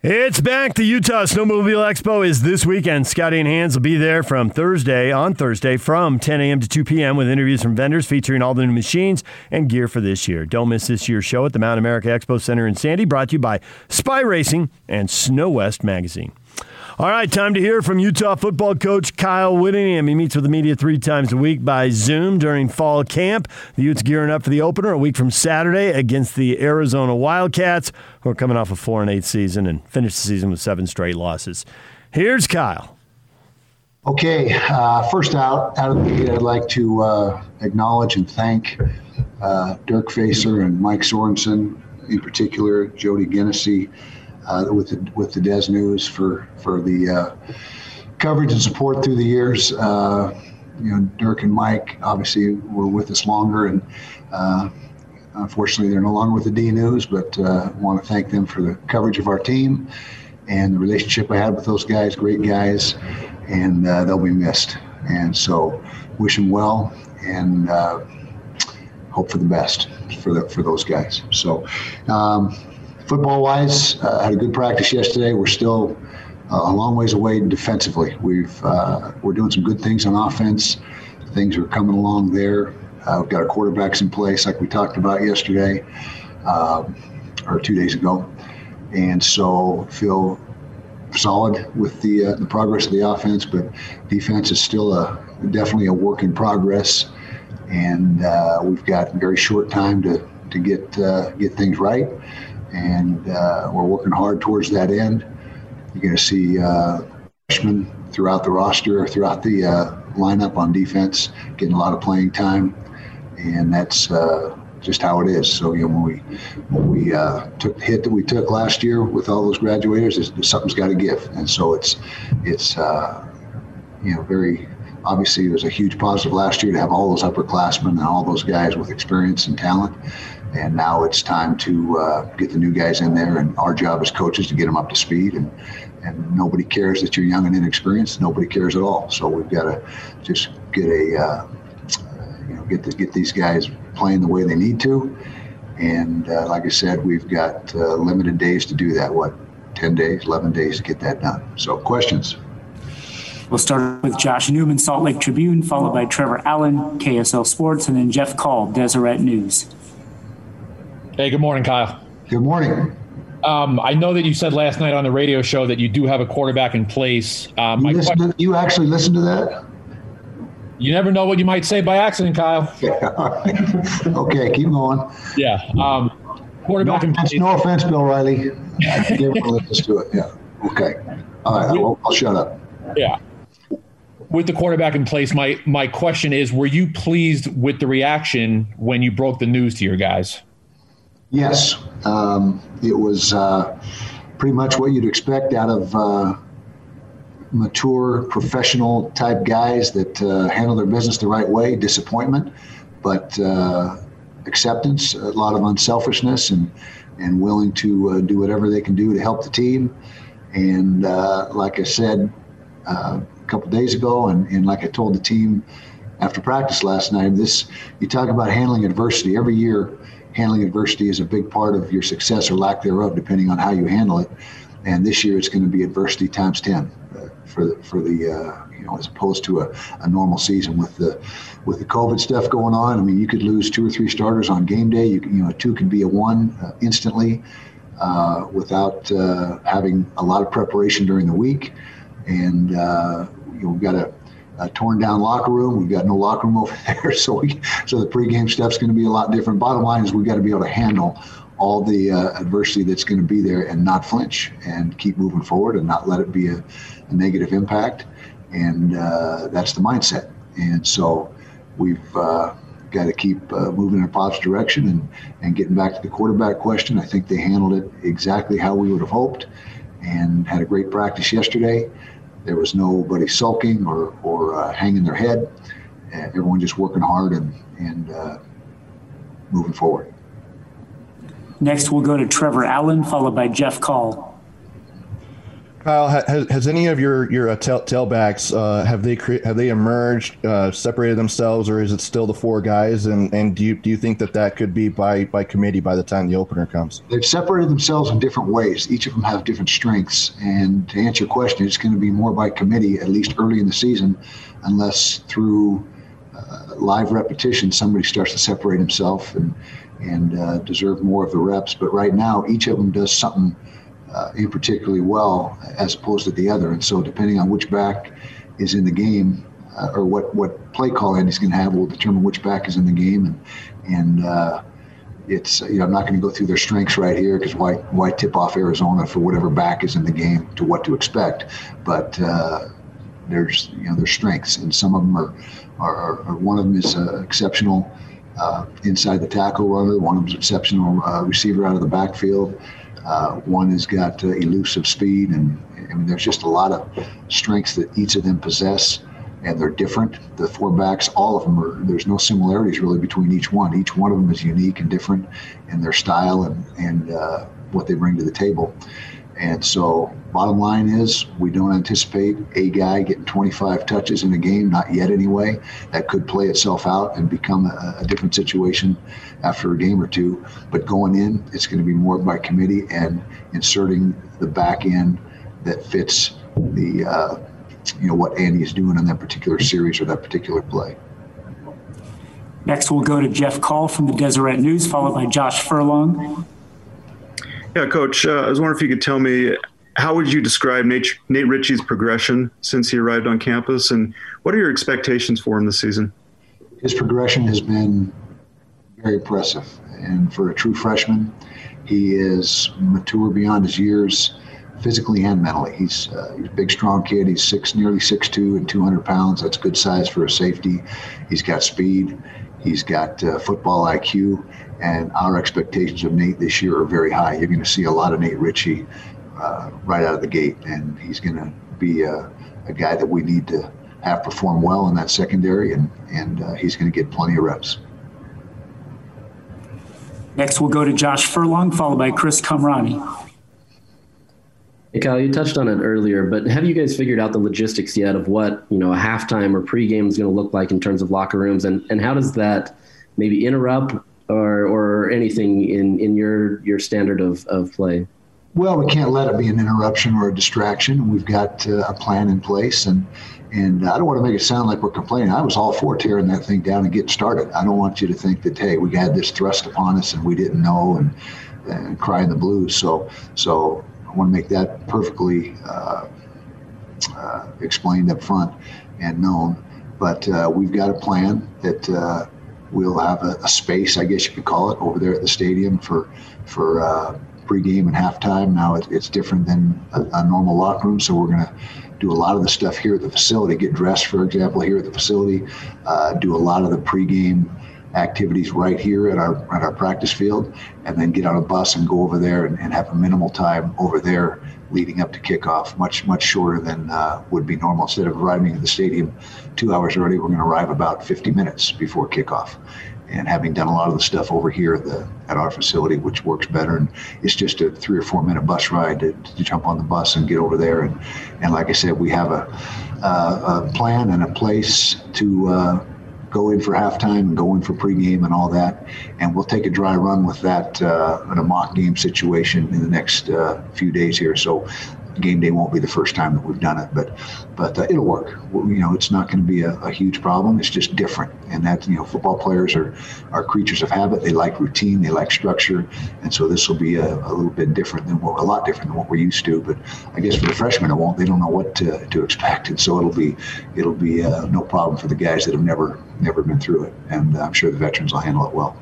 It's back. The Utah Snowmobile Expo is this weekend. Scotty and Hans will be there from Thursday, on Thursday, from 10 a.m. to 2 p.m. with interviews from vendors featuring all the new machines and gear for this year. Don't miss this year's show at the Mount America Expo Center in Sandy, brought to you by Spy Racing and SnoWest Magazine. All right, time to hear from Utah football coach Kyle Whittingham. He meets with the media three times a week by Zoom during fall camp. The Utes gearing up for the opener a week from Saturday against the Arizona Wildcats, who are coming off a four and eight season and finished the season with seven straight losses. Here's Kyle. Okay, uh, first out, out of the gate, I'd like to uh, acknowledge and thank uh, Dirk Facer and Mike Sorensen, in particular, Jody Genessy uh, with the with the Des News for for the uh, coverage and support through the years. Uh, you know, Dirk and Mike obviously were with us longer, and unfortunately they're no longer with the D News. But uh, want to thank them for the coverage of our team and the relationship I had with those guys. Great guys, and uh, they'll be missed. And so, wish them well and hope for the best for the, for those guys. So. Um, football wise, uh, had a good practice yesterday. We're still uh, a long ways away defensively. We've uh, we're doing some good things on offense. Things are coming along there. Uh, we've got our quarterbacks in place, like we talked about yesterday um, or two days ago, and so feel solid with the uh, the progress of the offense. But defense is still a definitely a work in progress, and uh, we've got very short time to to get get things right and uh, we're working hard towards that end. You're going to see uh, freshmen throughout the roster, throughout the uh, lineup on defense, getting a lot of playing time, and that's uh, just how it is. So you know, when we when we uh, took the hit that we took last year with all those graduators, something's got to give, and so it's it's uh, you know very obviously it was a huge positive last year to have all those upperclassmen and all those guys with experience and talent and now it's time to uh, get the new guys in there. And our job as coaches to get them up to speed. And and nobody cares that you're young and inexperienced. Nobody cares at all. So we've got to just get a uh, get the, get these guys playing the way they need to. And uh, like I said, we've got uh, limited days to do that. What, 10 days, 11 days to get that done. So questions. We'll start with Josh Newman, Salt Lake Tribune, followed by Trevor Allen, KSL Sports, and then Jeff Call, Deseret News. Hey, good morning, Kyle. Good morning. Um, I know that you said last night on the radio show that you do have a quarterback in place. Um, you, question, to, you, actually listened to that? You never know what you might say by accident, Kyle. okay, keep going. Yeah. Um, quarterback no, in place. No offense, Bill Riley. I gave listen to it. Yeah. Okay. All right. I'll, I'll shut up. Yeah with the quarterback in place, my my question is: Were you pleased with the reaction when you broke the news to your guys? Yes, um, it was uh, pretty much what you'd expect out of uh, mature, professional type guys that uh, handle their business the right way. Disappointment, but uh, acceptance, a lot of unselfishness, and and willing to uh, do whatever they can do to help the team. And uh, like I said a couple days ago, and, and like I told the team after practice last night, this you talk about handling adversity every year handling adversity is a big part of your success or lack thereof, depending on how you handle it. And this year, it's going to be adversity times ten uh, for the, for the uh, you know as opposed to a, a normal season with the with the COVID stuff going on. I mean, you could lose two or three starters on game day. You, you know, two could be a one uh, instantly uh, without uh, having a lot of preparation during the week. And uh, you know, we've got a a torn down locker room. We've got no locker room over there, so we so the pregame stuff's going to be a lot different. Bottom line is we've got to be able to handle all the uh, adversity that's going to be there and not flinch and keep moving forward and not let it be a, a negative impact. And uh, that's the mindset. And so we've uh, got to keep uh, moving in a positive direction and, and getting back to the quarterback question. I think they handled it exactly how we would have hoped and had a great practice yesterday. There was nobody sulking or, or uh, hanging their head. everyone just working hard and, and uh, moving forward. Next, we'll go to Trevor Allen, followed by Jeff Call. Kyle, has, has any of your your uh, tail, tailbacks uh, have they cre- have they emerged, uh, separated themselves, or is it still the four guys? And and do you do you think that that could be by by committee by the time the opener comes? They've separated themselves in different ways. Each of them have different strengths. And to answer your question, it's going to be more by committee at least early in the season, unless through uh, live repetition somebody starts to separate himself and and uh, deserve more of the reps. But right now, each of them does something uh, in particularly well as opposed to the other. And so, depending on which back is in the game uh, or what, what play call he's going to have, will determine which back is in the game. And, and uh, it's, you know, I'm not going to go through their strengths right here because why, why tip off Arizona for whatever back is in the game to what to expect? But uh, there's, you know, their strengths, and some of them are, are, are one of them is uh, exceptional. Uh, inside the tackle runner, one of them is exceptional uh, receiver out of the backfield. Uh, one has got uh, elusive speed, and I mean, there's just a lot of strengths that each of them possess, and they're different. The four backs, all of them are. There's no similarities really between each one. Each one of them is unique and different in their style and and uh, what they bring to the table. And so, bottom line is, we don't anticipate a guy getting 25 touches in a game, not yet anyway. That could play itself out and become a, a different situation after a game or two. But going in, it's going to be more by committee and inserting the back end that fits the, uh, you know, what Andy is doing in that particular series or that particular play. Next, we'll go to Jeff Call from the Deseret News, followed by Josh Furlong. Yeah, Coach, uh, I was wondering if you could tell me how would you describe Nate, Nate Ritchie's progression since he arrived on campus, and what are your expectations for him this season? His progression has been very impressive, and for a true freshman, he is mature beyond his years, physically and mentally. He's, uh, he's a big, strong kid. He's six, nearly 6'2", and 200 pounds. That's good size for a safety. He's got speed. He's got uh, football IQ and our expectations of Nate this year are very high. You're going to see a lot of Nate Ritchie uh, right out of the gate, and he's going to be a, a, guy that we need to have perform well in that secondary, and and uh, he's going to get plenty of reps. Next, we'll go to Josh Furlong, followed by Chris Kamrani. Hey Kyle, you touched on it earlier, but have you guys figured out the logistics yet of what you know a halftime or pregame is going to look like in terms of locker rooms, and and how does that maybe interrupt or or anything in in your your standard of of play? Well, we can't let it be an interruption or a distraction. We've got uh, a plan in place, and and I don't want to make it sound like we're complaining. I was all for tearing that thing down and getting started. I don't want you to think that hey, we had this thrust upon us and we didn't know and and crying the blues. So so I want to make that perfectly uh, uh, explained up front and known. But uh, we've got a plan that uh, We'll have a, a, space, I guess you could call it, over there at the stadium for for uh, pregame and halftime. Now it, it's different than a, a, normal locker room, so we're going to do a lot of the stuff here at the facility. Get dressed, for example, here at the facility. Uh, do a lot of the pregame activities right here at our at our practice field, and then get on a bus and go over there and, and have a minimal time over there leading up to kickoff, much much shorter than uh, would be normal. Instead of arriving at the stadium two hours early, we're going to arrive about 50 minutes before kickoff. And having done a lot of the stuff over here at the at our facility, which works better, and it's just a three or four minute bus ride to, to jump on the bus and get over there. And and like I said, we have a, a, a plan and a place to. Uh, go in for halftime and go in for pregame and all that. And we'll take a dry run with that uh, in a mock game situation in the next uh, few days here. So game day won't be the first time that we've done it, but but uh, it'll work. You know, it's not going to be a, a, huge problem. It's just different, and that you know, football players are are creatures of habit. They like routine, they like structure, and so this will be a, a little bit different than what a lot different than what we're used to. But I guess for the freshmen, it won't. They don't know what to, to expect, and so it'll be it'll be uh, no problem for the guys that have never never been through it, and I'm sure the veterans will handle it well.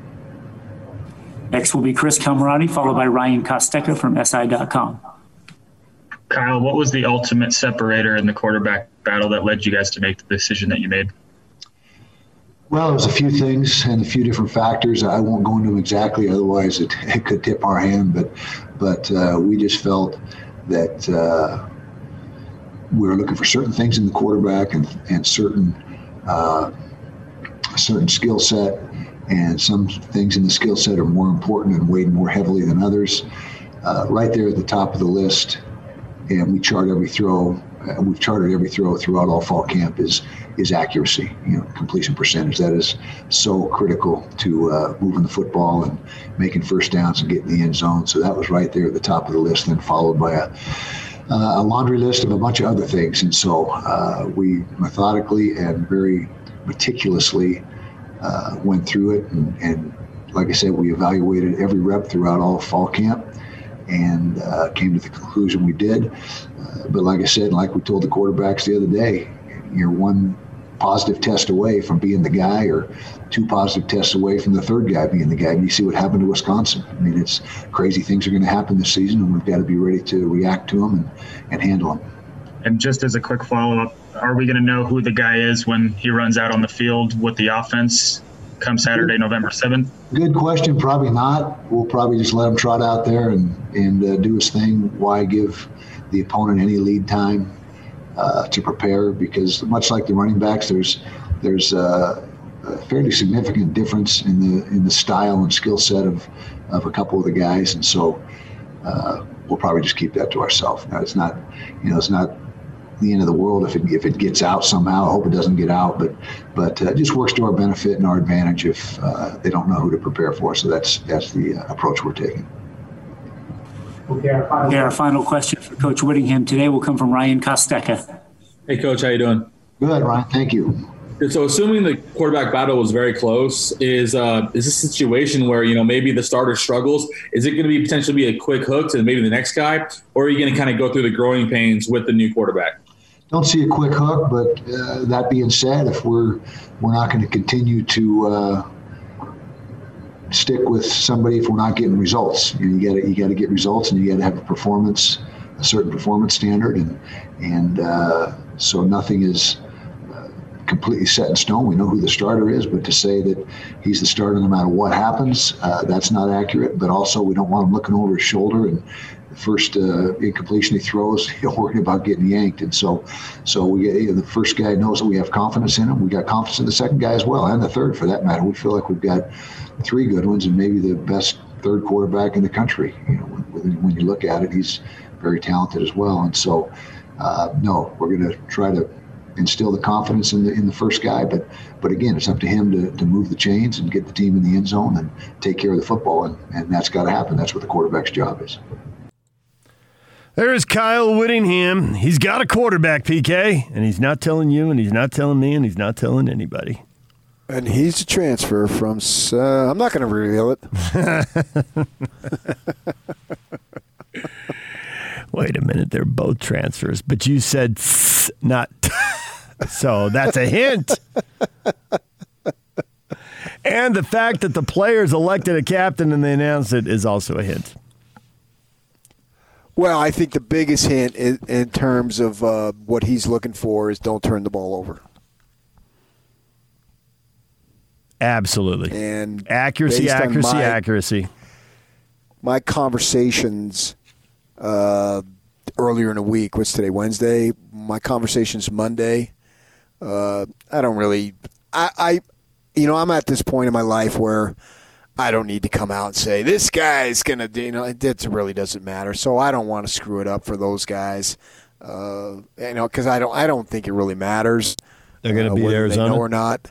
Next will be Chris Kamrani, followed by Ryan Kostecka from SI.com. Kyle, what was the ultimate separator in the quarterback battle that led you guys to make the decision that you made? Well, it was a few things and a few different factors. I won't go into them exactly, otherwise it, it could tip our hand. But but uh, we just felt that uh, we were looking for certain things in the quarterback and and certain uh, certain skill set, and some things in the skill set are more important and weighed more heavily than others. Uh, right there at the top of the list and we chart every throw. Uh, we've charted every throw throughout all fall camp is is accuracy, you know, completion percentage. That is so critical to uh, moving the football and making first downs and getting the end zone. So that was right there at the top of the list, then followed by a uh, a laundry list of a bunch of other things. And so uh, we methodically and very meticulously uh, went through it. And, and, like I said, we evaluated every rep throughout all fall camp and uh, came to the conclusion we did. Uh, but like I said, like we told the quarterbacks the other day, you're one positive test away from being the guy or two positive tests away from the third guy being the guy. And you see what happened to Wisconsin. I mean, it's crazy things are going to happen this season, and we've got to be ready to react to them and, and handle them. And just as a quick follow up, are we going to know who the guy is when he runs out on the field with the offense come Saturday, November 7th? Good question. Probably not. We'll probably just let him trot out there and, and uh, do his thing. Why give the opponent any lead time uh, to prepare? Because much like the running backs, there's there's uh, a fairly significant difference in the in the style and skill set of, of a couple of the guys, and so uh, we'll probably just keep that to ourselves. Now, it's not, you know, it's not the end of the world if it if it gets out somehow. I hope it doesn't get out, but but uh, it just works to our benefit and our advantage if uh, they don't know who to prepare for. So that's that's the uh, approach we're taking. Okay, our, final, okay, our final question for Coach Whittingham today will come from Ryan Kostecka. Hey, Coach, how you doing? Good, Ryan. Thank you. So, assuming the quarterback battle was very close, is uh, is this a situation where you know maybe the starter struggles? Is it going to be potentially be a quick hook to maybe the next guy, or are you going to kind of go through the growing pains with the new quarterback? Don't see a quick hook, but uh, that being said, if we're we're not going to continue to uh, stick with somebody if we're not getting results, you got to you got to get results, and you got to have a performance, a certain performance standard, and and uh, so nothing is uh, completely set in stone. We know who the starter is, but to say that he's the starter no matter what happens, uh, that's not accurate. But also, we don't want him looking over his shoulder and first uh, incompletion he throws, he'll worry about getting yanked. And so, so we you know, the first guy knows that we have confidence in him. We got confidence in the second guy as well, and the third for that matter. We feel like we've got three good ones and maybe the best third quarterback in the country. You know, when, when you look at it, he's very talented as well. And so, uh, no, we're going to try to instill the confidence in the in the first guy. But but again, it's up to him to, to move the chains and get the team in the end zone and take care of the football, and, and that's got to happen. That's what the quarterback's job is. There's Kyle Whittingham. He's got a quarterback, PK, and he's not telling you, and he's not telling me, and he's not telling anybody. And he's a transfer from. Uh, I'm not going to reveal it. Wait a minute, they're both transfers, but you said not. so that's a hint. and the fact that the players elected a captain and they announced it is also a hint. Well, I think the biggest hint in, in terms of uh, what he's looking for is don't turn the ball over. Absolutely. And accuracy, accuracy, my, accuracy. My conversations uh, earlier in the week, what's today, Wednesday? My conversations Monday. Uh, I don't really, I, I, you know, I'm at this point in my life where – I don't need to come out and say this guy's gonna do. You know, it really doesn't matter. So I don't want to screw it up for those guys. Uh, you know, because I don't. I don't think it really matters. They're going to uh, be Arizona or not.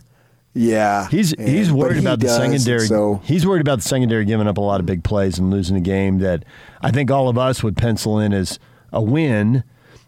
Yeah, he's and, he's worried about the secondary. So he's worried about the secondary giving up a lot of big plays and losing a game that I think all of us would pencil in as a win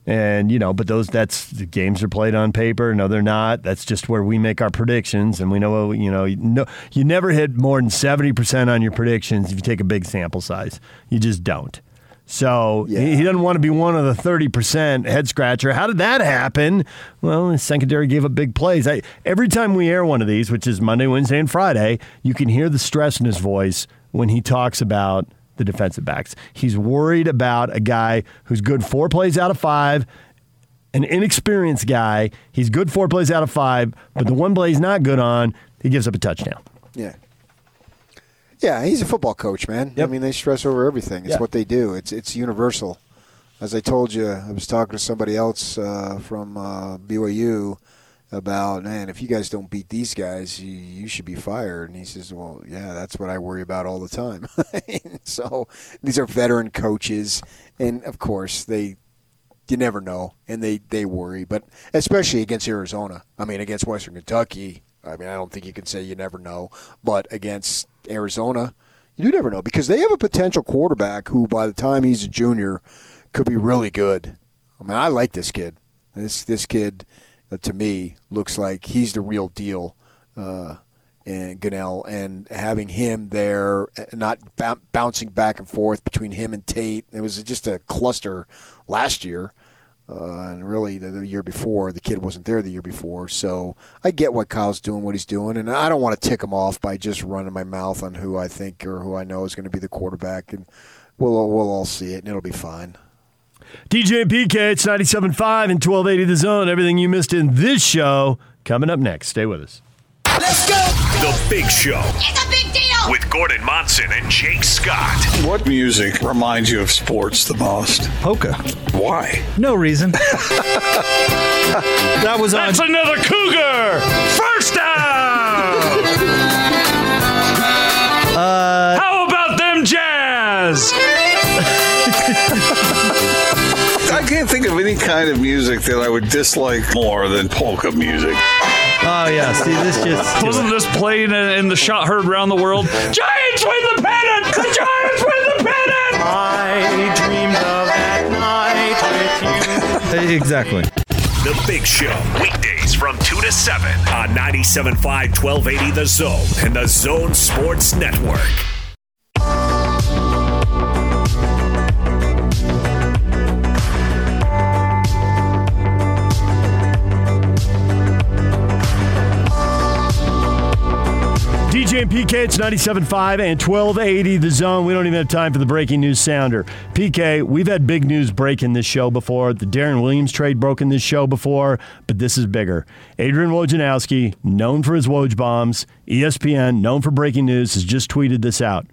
and you know, but those that's the games are played on paper. No, they're not. That's just where we make our predictions, and we know you know you, know, you never hit more than seventy percent on your predictions if you take a big sample size. You just don't. So yeah. he, doesn't want to be one of the 30% head scratcher. How did that happen? Well, the secondary gave up big plays. I, every time we air one of these, which is Monday, Wednesday, and Friday, you can hear the stress in his voice when he talks about the defensive backs. He's worried about a guy who's good four plays out of five, an inexperienced guy. He's good four plays out of five, but the one play he's not good on, he gives up a touchdown. Yeah. Yeah, he's a football coach, man. Yep. I mean, they stress over everything. It's what they do. It's it's universal. As I told you, I was talking to somebody else uh, from uh, BYU about, man, if you guys don't beat these guys, you, you should be fired. And he says, well, yeah, that's what I worry about all the time. so these are veteran coaches, and of course they you never know, and they they worry. But especially against Arizona, I mean, against Western Kentucky, I mean, I don't think you can say you never know. But against Arizona, you do never know because they have a potential quarterback who, by the time he's a junior, could be really good. I mean, I like this kid. This this kid, uh, to me, looks like he's the real deal. Uh, and Gunnell, and having him there, not b- bouncing back and forth between him and Tate. It was just a cluster last year. Uh, and really, the, the, year before, the kid wasn't there the year before. So I get what Kyle's doing, what he's doing, and I don't want to tick him off by just running my mouth on who I think or who I know is going to be the quarterback. And we'll we'll all see it, and it'll be fine. DJ and PK, it's 97.5 and 1280 The Zone. Everything you missed in this show coming up next. Stay with us. Let's go! The Big Show. It's a big deal! With Gordon Monson and Jake Scott. What music reminds you of sports the most? Polka. Why? No reason. that was on. That's another Cougar! First down! uh, How about them Jazz? Can't think of any kind of music that I would dislike more than polka music. Oh yeah, see this just wasn't this played in, in the shot heard around the world. Giants win the pennant. The Giants win the pennant. I dreamed of that night with you. Eh, exactly. The Big Show, weekdays from 2 to 7 on 97.5 1280 The Zone and the Zone Sports Network. DJ and PK, it's 97.5 and 1280 The Zone. We don't even have time for the breaking news sounder. PK, we've had big news break in this show before. The Deron Williams trade broke in this show before, but this is bigger. Adrian Wojnarowski, known for his Woj bombs, ESPN, known for breaking news, has just tweeted this out.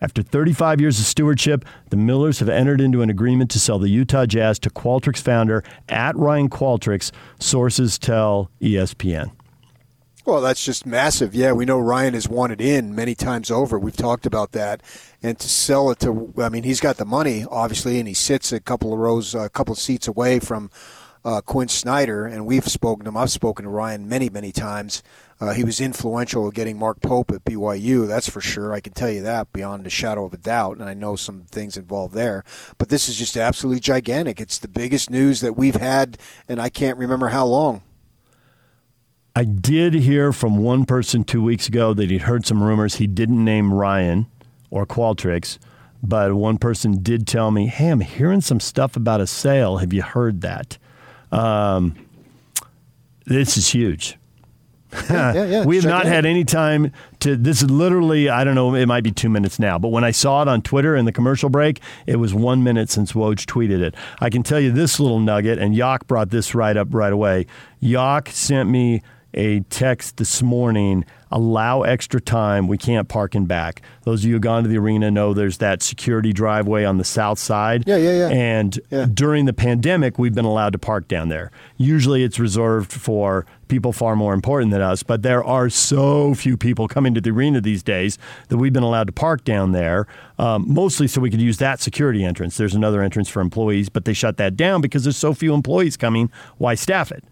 After 35 years of stewardship, the Millers have entered into an agreement to sell the Utah Jazz to Qualtrics founder at Ryan Qualtrics, sources tell ESPN. Well, that's just massive. Yeah, we know Ryan has wanted in many times over. We've talked about that, and to sell it to, I mean, he's got the money obviously, and he sits a couple of rows, a couple of seats away from uh, Quin Snyder, and we've spoken to him. I've spoken to Ryan many, many times. Uh, he was influential in getting Mark Pope at BYU, that's for sure. I can tell you that beyond a shadow of a doubt, and I know some things involved there. But this is just absolutely gigantic. It's the biggest news that we've had, and I can't remember how long. I did hear from one person two weeks ago that he'd heard some rumors. He didn't name Ryan or Qualtrics, but one person did tell me, "Hey, I'm hearing some stuff about a sale. Have you heard that?" Um, this is huge. Yeah, yeah, yeah. we have Check not had any time to. This is literally, I don't know, it might be two minutes now, but when I saw it on Twitter in the commercial break, it was one minute since Woj tweeted it. I can tell you this little nugget, and Yock brought this right up right away. Yock sent me a text this morning allow extra time. We can't park in back. Those of you who've gone to the arena know there's that security driveway on the south side. Yeah, yeah, yeah. and during the pandemic we've been allowed to park down there. Usually it's reserved for people far more important than us but there are so few people coming to the arena these days that we've been allowed to park down there um, mostly so we could use that security entrance. There's another entrance for employees but they shut that down because there's so few employees coming. Why staff it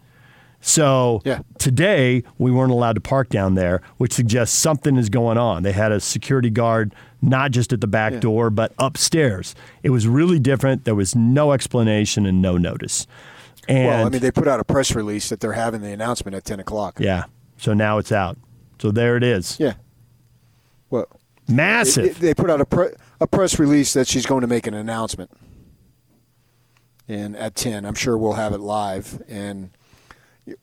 so today we weren't allowed to park down there, which suggests something is going on. They had a security guard not just at the back door, but upstairs. It was really different. There was no explanation and no notice. And well, I mean, they put out a press release that they're having the announcement at 10 o'clock. yeah, so now it's out. So there it is. Yeah. Well, Massive. They, they put out a, pre- a press release that she's going to make an announcement. And at 10, I'm sure we'll have it live. And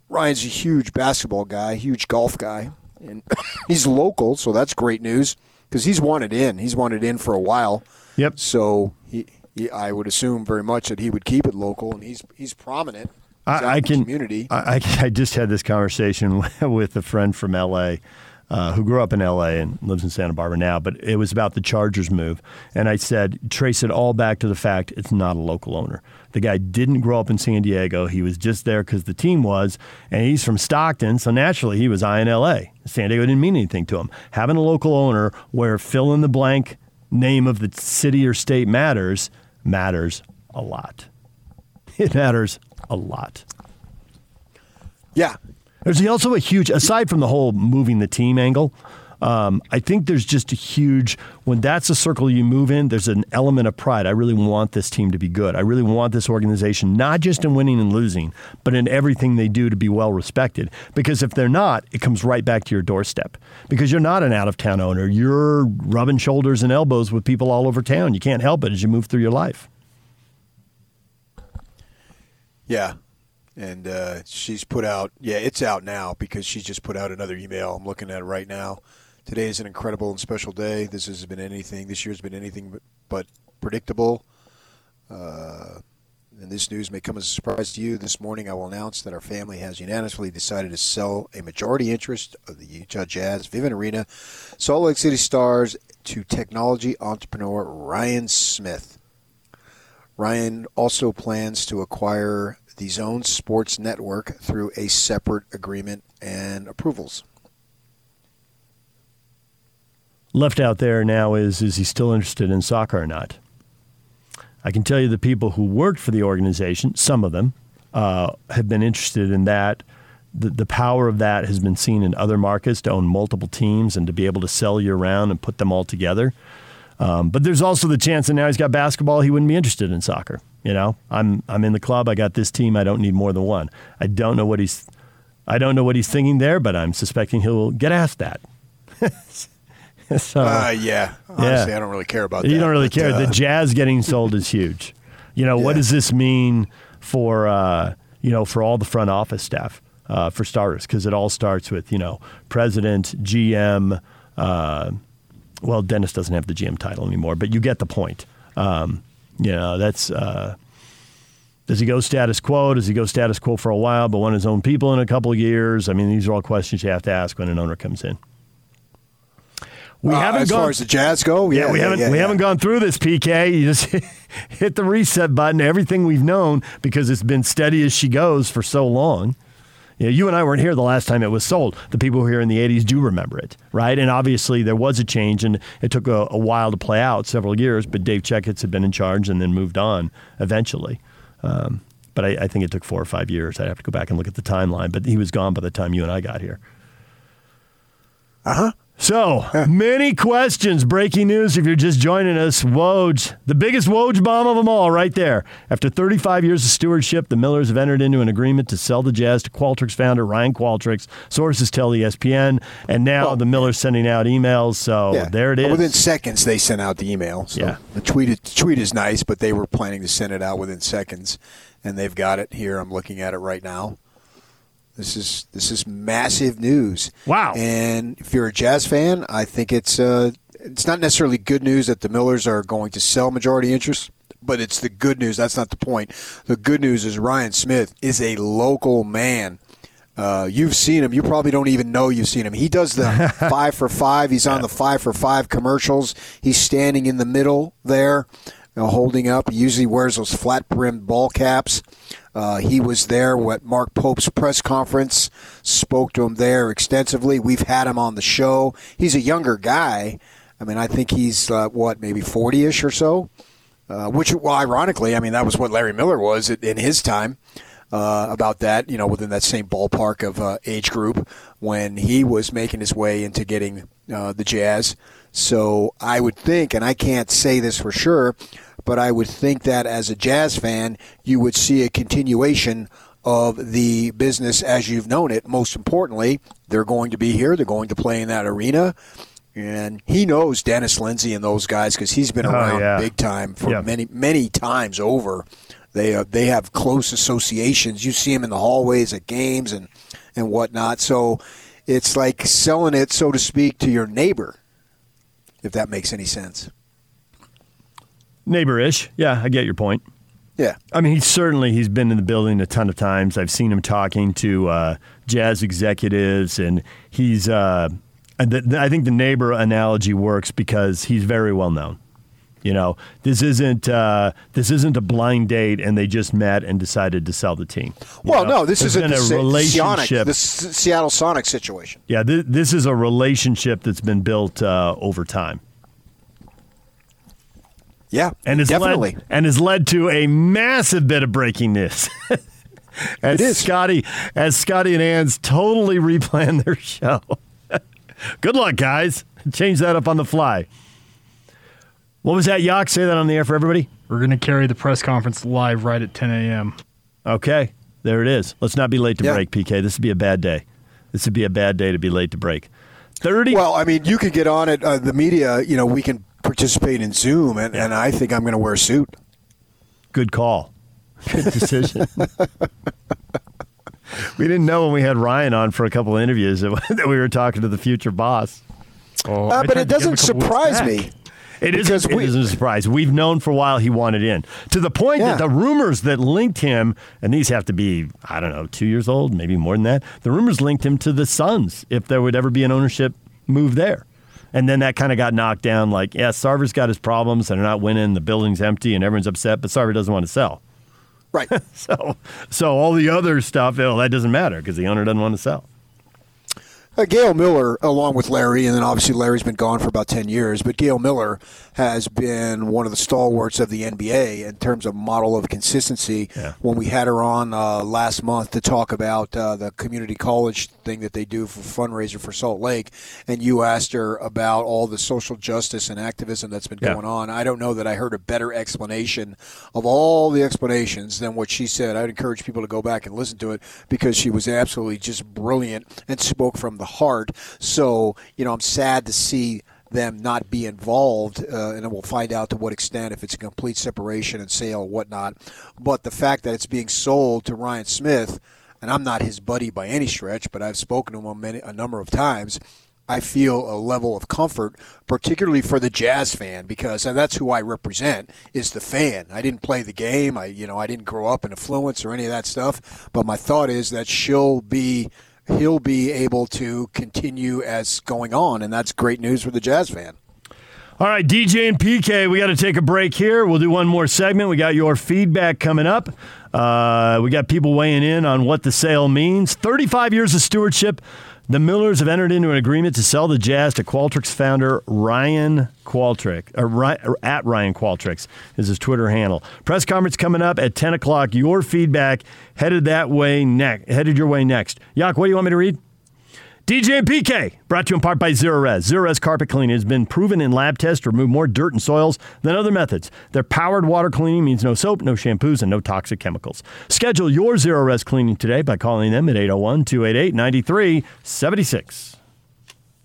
Ryan's a huge basketball guy, huge golf guy. And he's local, so that's great news because he's wanted in. He's wanted in for a while. Yep. So he, he, I would assume very much that he would keep it local, and he's he's prominent. He's I, I can. community. I, I I just had this conversation with a friend from L.A. Uh, who grew up in L.A. and lives in Santa Barbara now, but it was about the Chargers move, and I said trace it all back to the fact it's not a local owner. The guy didn't grow up in San Diego; he was just there because the team was, and he's from Stockton, so naturally he was eyeing L.A. San Diego didn't mean anything to him. Having a local owner where fill in the blank name of the city or state matters matters a lot. it matters a lot. Yeah. There's also a huge, aside from the whole moving the team angle, um, I think there's just a huge, when that's a circle you move in, there's an element of pride. I really want this team to be good. I really want this organization, not just in winning and losing, but in everything they do to be well respected. Because if they're not, it comes right back to your doorstep. Because you're not an out of town owner. You're rubbing shoulders and elbows with people all over town. You can't help it as you move through your life. Yeah. And uh, she's put out, yeah, it's out now because she just put out another email. I'm looking at it right now. Today is an incredible and special day. This has been anything, this year's been anything but, but predictable. Uh, and this news may come as a surprise to you. This morning, I will announce that our family has unanimously decided to sell a majority interest of the Utah Jazz Vivint Arena Salt Lake City Stars to technology entrepreneur Ryan Smith. Ryan also plans to acquire the Zone Sports Network through a separate agreement and approvals. Left out there now is is he still interested in soccer or not? I can tell you the people who worked for the organization, some of them, uh, have been interested in that. The, the power of that has been seen in other markets to own multiple teams and to be able to sell year round and put them all together. Um, but there's also the chance that now he's got basketball, he wouldn't be interested in soccer. You know, I'm I'm in the club. I got this team. I don't need more than one. I don't know what he's I don't know what he's thinking there, but I'm suspecting he'll get asked that. so, Uh, yeah. Honestly, I don't really care about you that, You don't really but, care. uh, the Jazz getting sold is huge. You know, what does this mean for uh, you know for all the front office staff uh, for starters? Because it all starts with you know president, GM. Well, Dennis doesn't have the GM title anymore, but you get the point. Um, you know, that's. Uh, does he go status quo? Does he go status quo for a while, but want his own people in a couple of years? I mean, these are all questions you have to ask when an owner comes in. We Uh, haven't as gone, far as the Jazz go, yeah, we yeah, haven't yeah, we haven't gone through this. PK, you just hit the reset button. Everything we've known because it's been steady as she goes for so long. You, know, you and I weren't here the last time it was sold. The people here in the '80s do remember it, right? And obviously there was a change, and it took a, a while to play out, several years. But Dave Checketts had been in charge and then moved on eventually. Um, but I, I think it took four or five years. I'd have to go back and look at the timeline. But he was gone by the time you and I got here. Uh huh. So many questions. Breaking news if you're just joining us. Woj, the biggest Woj bomb of them all, right there. After 35 years of stewardship, the Millers have entered into an agreement to sell the Jazz to Qualtrics founder Ryan Qualtrics. Sources tell ESPN. And now the Millers sending out emails. So Yeah. there it is. Within seconds, they sent out the email. So Yeah. the tweet, the tweet is nice, but they were planning to send it out within seconds, and they've got it here. I'm looking at it right now. This is this is massive news. Wow! And if you're a Jazz fan, I think it's uh, it's not necessarily good news that the Millers are going to sell majority interest, but it's the good news. That's not the point. The good news is Ryan Smith is a local man. Uh, you've seen him. You probably don't even know you've seen him. He does the five for five. He's on the five for five commercials. He's standing in the middle there, know, holding up. He usually wears those flat brimmed ball caps. Uh, he was there at Mark Pope's press conference, spoke to him there extensively. We've had him on the show. He's a younger guy. I mean, I think he's, uh, what, maybe 40 ish or so? Uh, which, well, ironically, I mean, that was what Larry Miller was in his time uh, about that, you know, within that same ballpark of uh, age group when he was making his way into getting uh, the Jazz. So I would think, and I can't say this for sure, but I would think that as a Jazz fan, you would see a continuation of the business as you've known it. Most importantly, they're going to be here. They're going to play in that arena. And he knows Dennis Lindsey and those guys because he's been Oh, around yeah. big time for Yeah. many, many times over. They uh, they have close associations. You see them in the hallways at games and and whatnot. So it's like selling it, so to speak, to your neighbor, if that makes any sense. Neighborish. Yeah, I get your point. Yeah. I mean, he's certainly he's been in the building a ton of times. I've seen him talking to uh, jazz executives, and he's. Uh, I think the neighbor analogy works because he's very well known. You know, this isn't uh, this isn't a blind date, and they just met and decided to sell the team. You Well, know, no, this been the a Se- Sonic, relationship. the S- Seattle Sonic situation. Yeah, th- this is a relationship that's been built uh, over time. Yeah, and has definitely. led and has led to a massive bit of breaking news. as It is. Scotty, as Scotty and Hans totally replan their show. Good luck, guys. Change that up on the fly. What was that, Yak? Say that on the air for everybody. We're going to carry the press conference live right at 10 a.m. Okay, there it is. Let's not be late to Yeah. break, PK. This would be a bad day. This would be a bad day to be late to break. 30. Well, I mean, you could get on it. Uh, the media, you know, we can participate in Zoom, and, and I think I'm going to wear a suit. Good call. Good decision. we didn't know when we had Ryan on for a couple of interviews that, that we were talking to the future boss. Oh, Uh, but it doesn't surprise me. It Because isn't, we- it isn't a surprise. We've known for a while he wanted in. To the point Yeah. that the rumors that linked him, and these have to be, I don't know, two years old, maybe more than that, the rumors linked him to the Suns if there would ever be an ownership move there. And then that kind of got knocked down like, yeah, Sarver's got his problems and they're not winning, the building's empty and everyone's upset, but Sarver doesn't want to sell. Right. so so all the other stuff, well, that doesn't matter because the owner doesn't want to sell. Uh, Gail Miller, along with Larry, and then obviously Larry's been gone for about 10 years, but Gail Miller has been one of the stalwarts of the NBA in terms of model of consistency. When we had her on uh, last month to talk about uh, the community college thing that they do for fundraiser for Salt Lake, and you asked her about all the social justice and activism that's been Yeah. going on, I don't know that I heard a better explanation of all the explanations than what she said. I'd encourage people to go back and listen to it because she was absolutely just brilliant and spoke from the heart. So, you know, I'm sad to see them not be involved, uh, and we'll find out to what extent if it's a complete separation and sale or whatnot. But the fact that it's being sold to Ryan Smith, and I'm not his buddy by any stretch, but I've spoken to him a, many, a number of times. I feel a level of comfort, particularly for the jazz fan, because that's who I represent is the fan. I didn't play the game. I you know I didn't grow up in affluence or any of that stuff. But my thought is that she'll be he'll be able to continue as going on, and that's great news for the jazz fan. All right, DJ and PK, we got to take a break here. We'll do one more segment. We got your feedback coming up. Uh, we got people weighing in on what the sale means. 35 years of stewardship. The Millers have entered into an agreement to sell the Jazz to Qualtrics founder Ryan Qualtrics, uh, or, at Ryan Qualtrics is his Twitter handle. Press conference coming up at 10 o'clock. Your feedback headed that way next. Headed your way next. Yak, what do you want me to read? DJ and PK, brought to you in part by Zerorez. Zerorez carpet cleaning has been proven in lab tests to remove more dirt and soils than other methods. Their powered water cleaning means no soap, no shampoos, and no toxic chemicals. Schedule your Zerorez cleaning today by calling them at 801 288 9376.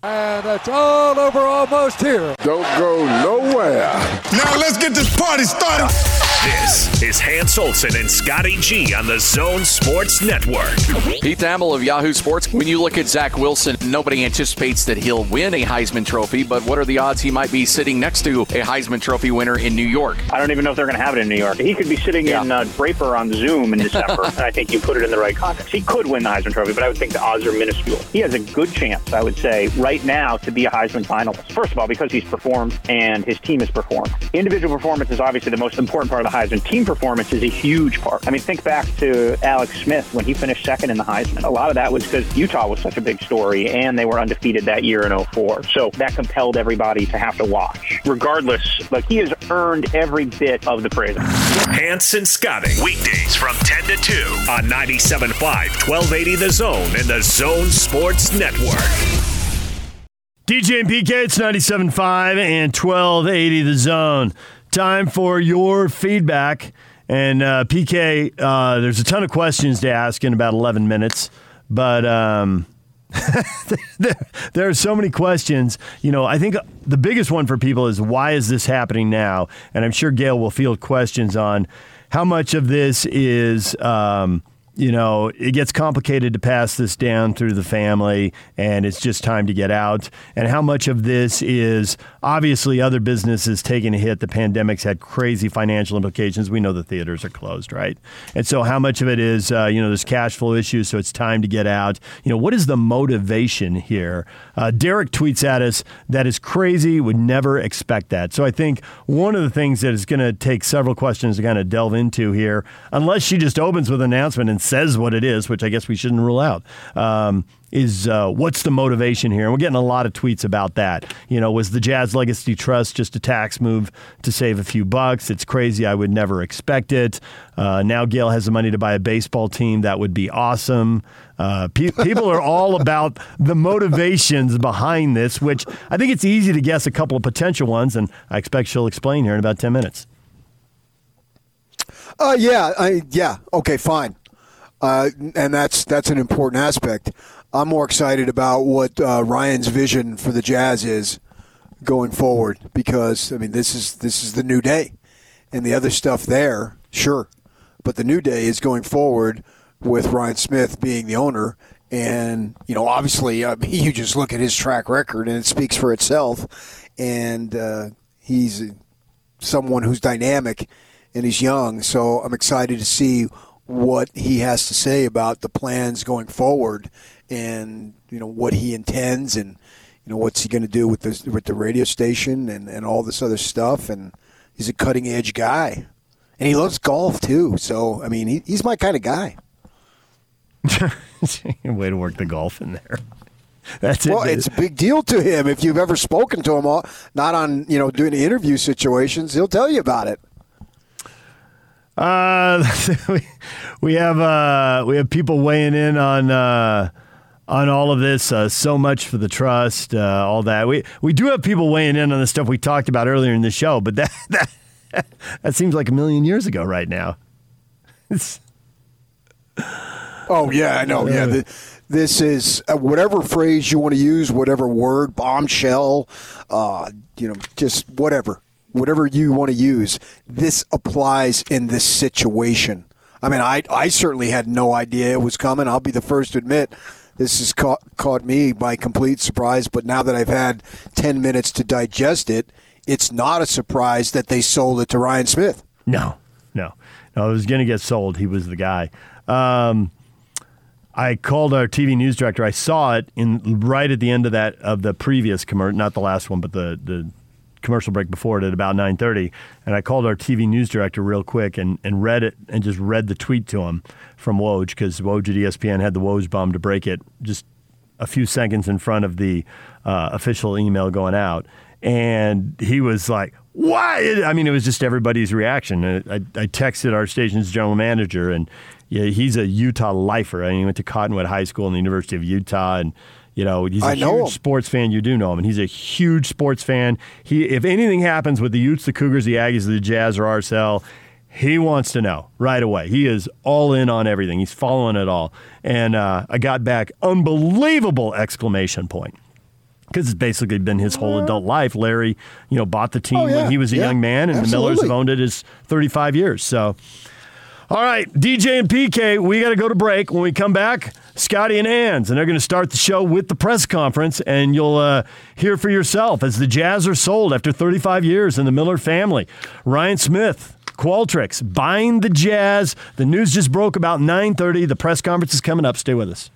And it's all over almost here. Don't go nowhere. Now let's get this party started. This is Hans Olsen and Scotty G on the Zone Sports Network. Pete Thamel of Yahoo Sports. When you look at Zach Wilson, nobody anticipates that he'll win a Heisman Trophy, but what are the odds he might be sitting next to a Heisman Trophy winner in New York? I don't even know if they're going to have it in New York. He could be sitting in uh, Draper on Zoom in December, and I think you put it in the right context. He could win the Heisman Trophy, but I would think the odds are minuscule. He has a good chance, I would say, right now to be a Heisman finalist. First of all, because he's performed and his team has performed. Individual performance is obviously the most important part of the Heisman. Team performance is a huge part. I mean, think back to Alex Smith when he finished second in the Heisman. A lot of that was because Utah was such a big story, and they were undefeated that year in 04. So that compelled everybody to have to watch. Regardless, like he has earned every bit of the praise. Hanson and Scotty, weekdays from 10 to 2 on 97.5, 1280 The Zone and the Zone Sports Network. DJ and PK, it's 97.5 and 1280 The Zone. Time for your feedback. And uh, PK, uh, there's a ton of questions to ask in about 11 minutes, but um, there, are so many questions. You know, I think the biggest one for people is why is this happening now? And I'm sure Gail will field questions on how much of this is. Um, you know, it gets complicated to pass this down through the family, and it's just time to get out. And how much of this is obviously other businesses taking a hit? The pandemic's had crazy financial implications. We know the theaters are closed, right? And so, how much of it is, uh, you know, there's cash flow issues, so it's time to get out? You know, what is the motivation here? Uh, Derek tweets at us that is crazy, would never expect that. So, I think one of the things that is going to take several questions to kind of delve into here, unless she just opens with an announcement and says what it is, which I guess we shouldn't rule out. Um, is uh, what's the motivation here? And we're getting a lot of tweets about that. You know, was the Jazz Legacy Trust just a tax move to save a few bucks? It's crazy. I would never expect it. Uh, now Gail has the money to buy a baseball team. That would be awesome. Uh, pe- people are all about the motivations behind this, which I think it's easy to guess a couple of potential ones, and I expect she'll explain here in about 10 minutes. Uh, yeah, I, yeah. Okay, fine. Uh, and that's that's an important aspect. I'm more excited about what uh, Ryan's vision for the Jazz is going forward because I mean this is this is the new day, and the other stuff there, sure, but the new day is going forward with Ryan Smith being the owner, and you know obviously I mean, you just look at his track record and it speaks for itself, and uh, he's someone who's dynamic and he's young, so I'm excited to see what he has to say about the plans going forward and you know what he intends and you know what's he going to do with this with the radio station and, and all this other stuff and he's a cutting edge guy and he loves golf too so I mean he, he's my kind of guy Way to work the golf in there. That's well, it. it's a big deal to him. If you've ever spoken to him, uh, not on you know doing interview situations, he'll tell you about it. Uh, we, we have uh, we have people weighing in on uh, on all of this. Uh, so much for the trust, uh, all that. We we do have people weighing in on the stuff we talked about earlier in the show, but that that, that seems like a million years ago right now. It's, Oh yeah, I know. Yeah, the, this is uh, whatever phrase you want to use, whatever word, bombshell, uh, you know, just whatever, whatever you want to use. This applies in this situation. I mean, I I certainly had no idea it was coming. I'll be the first to admit. This has caught, caught me by complete surprise, but now that I've had 10 minutes to digest it, it's not a surprise that they sold it to Ryan Smith. no, no, no. It was going to get sold. He was the guy. Um, I called our TV news director. I saw it in right at the end of that of the previous commercial, not the last one, but the the commercial break before it at about nine thirty. And I called our TV news director real quick and, and read it and just read the tweet to him from Woj because Woj at ESPN had the Woj bomb to break it just a few seconds in front of the uh, official email going out, and he was like, why I mean, it was just everybody's reaction. And I, I texted our station's general manager, and yeah, he's a Utah lifer. I mean, he went to Cottonwood High School and the University of Utah, and you know he's a I huge sports fan. You do know him, and he's a huge sports fan. He, if anything happens with the Utes, the Cougars, the Aggies, the Jazz, or RSL, he wants to know right away. He is all in on everything. He's following it all. And uh, I got back unbelievable exclamation point because it's basically been his whole adult life. Larry, you know, bought the team Oh, yeah. when he was a Yeah. young man, and the Millers have owned it his 35 years. So, all right, DJ and PK, we got to go to break. When we come back, Scotty and Hans, and they're going to start the show with the press conference, and you'll uh, hear for yourself as the Jazz are sold after 35 years in the Miller family. Ryan Smith. Qualtrics buying the Jazz. The news just broke about 9:30. The press conference is coming up. Stay with us.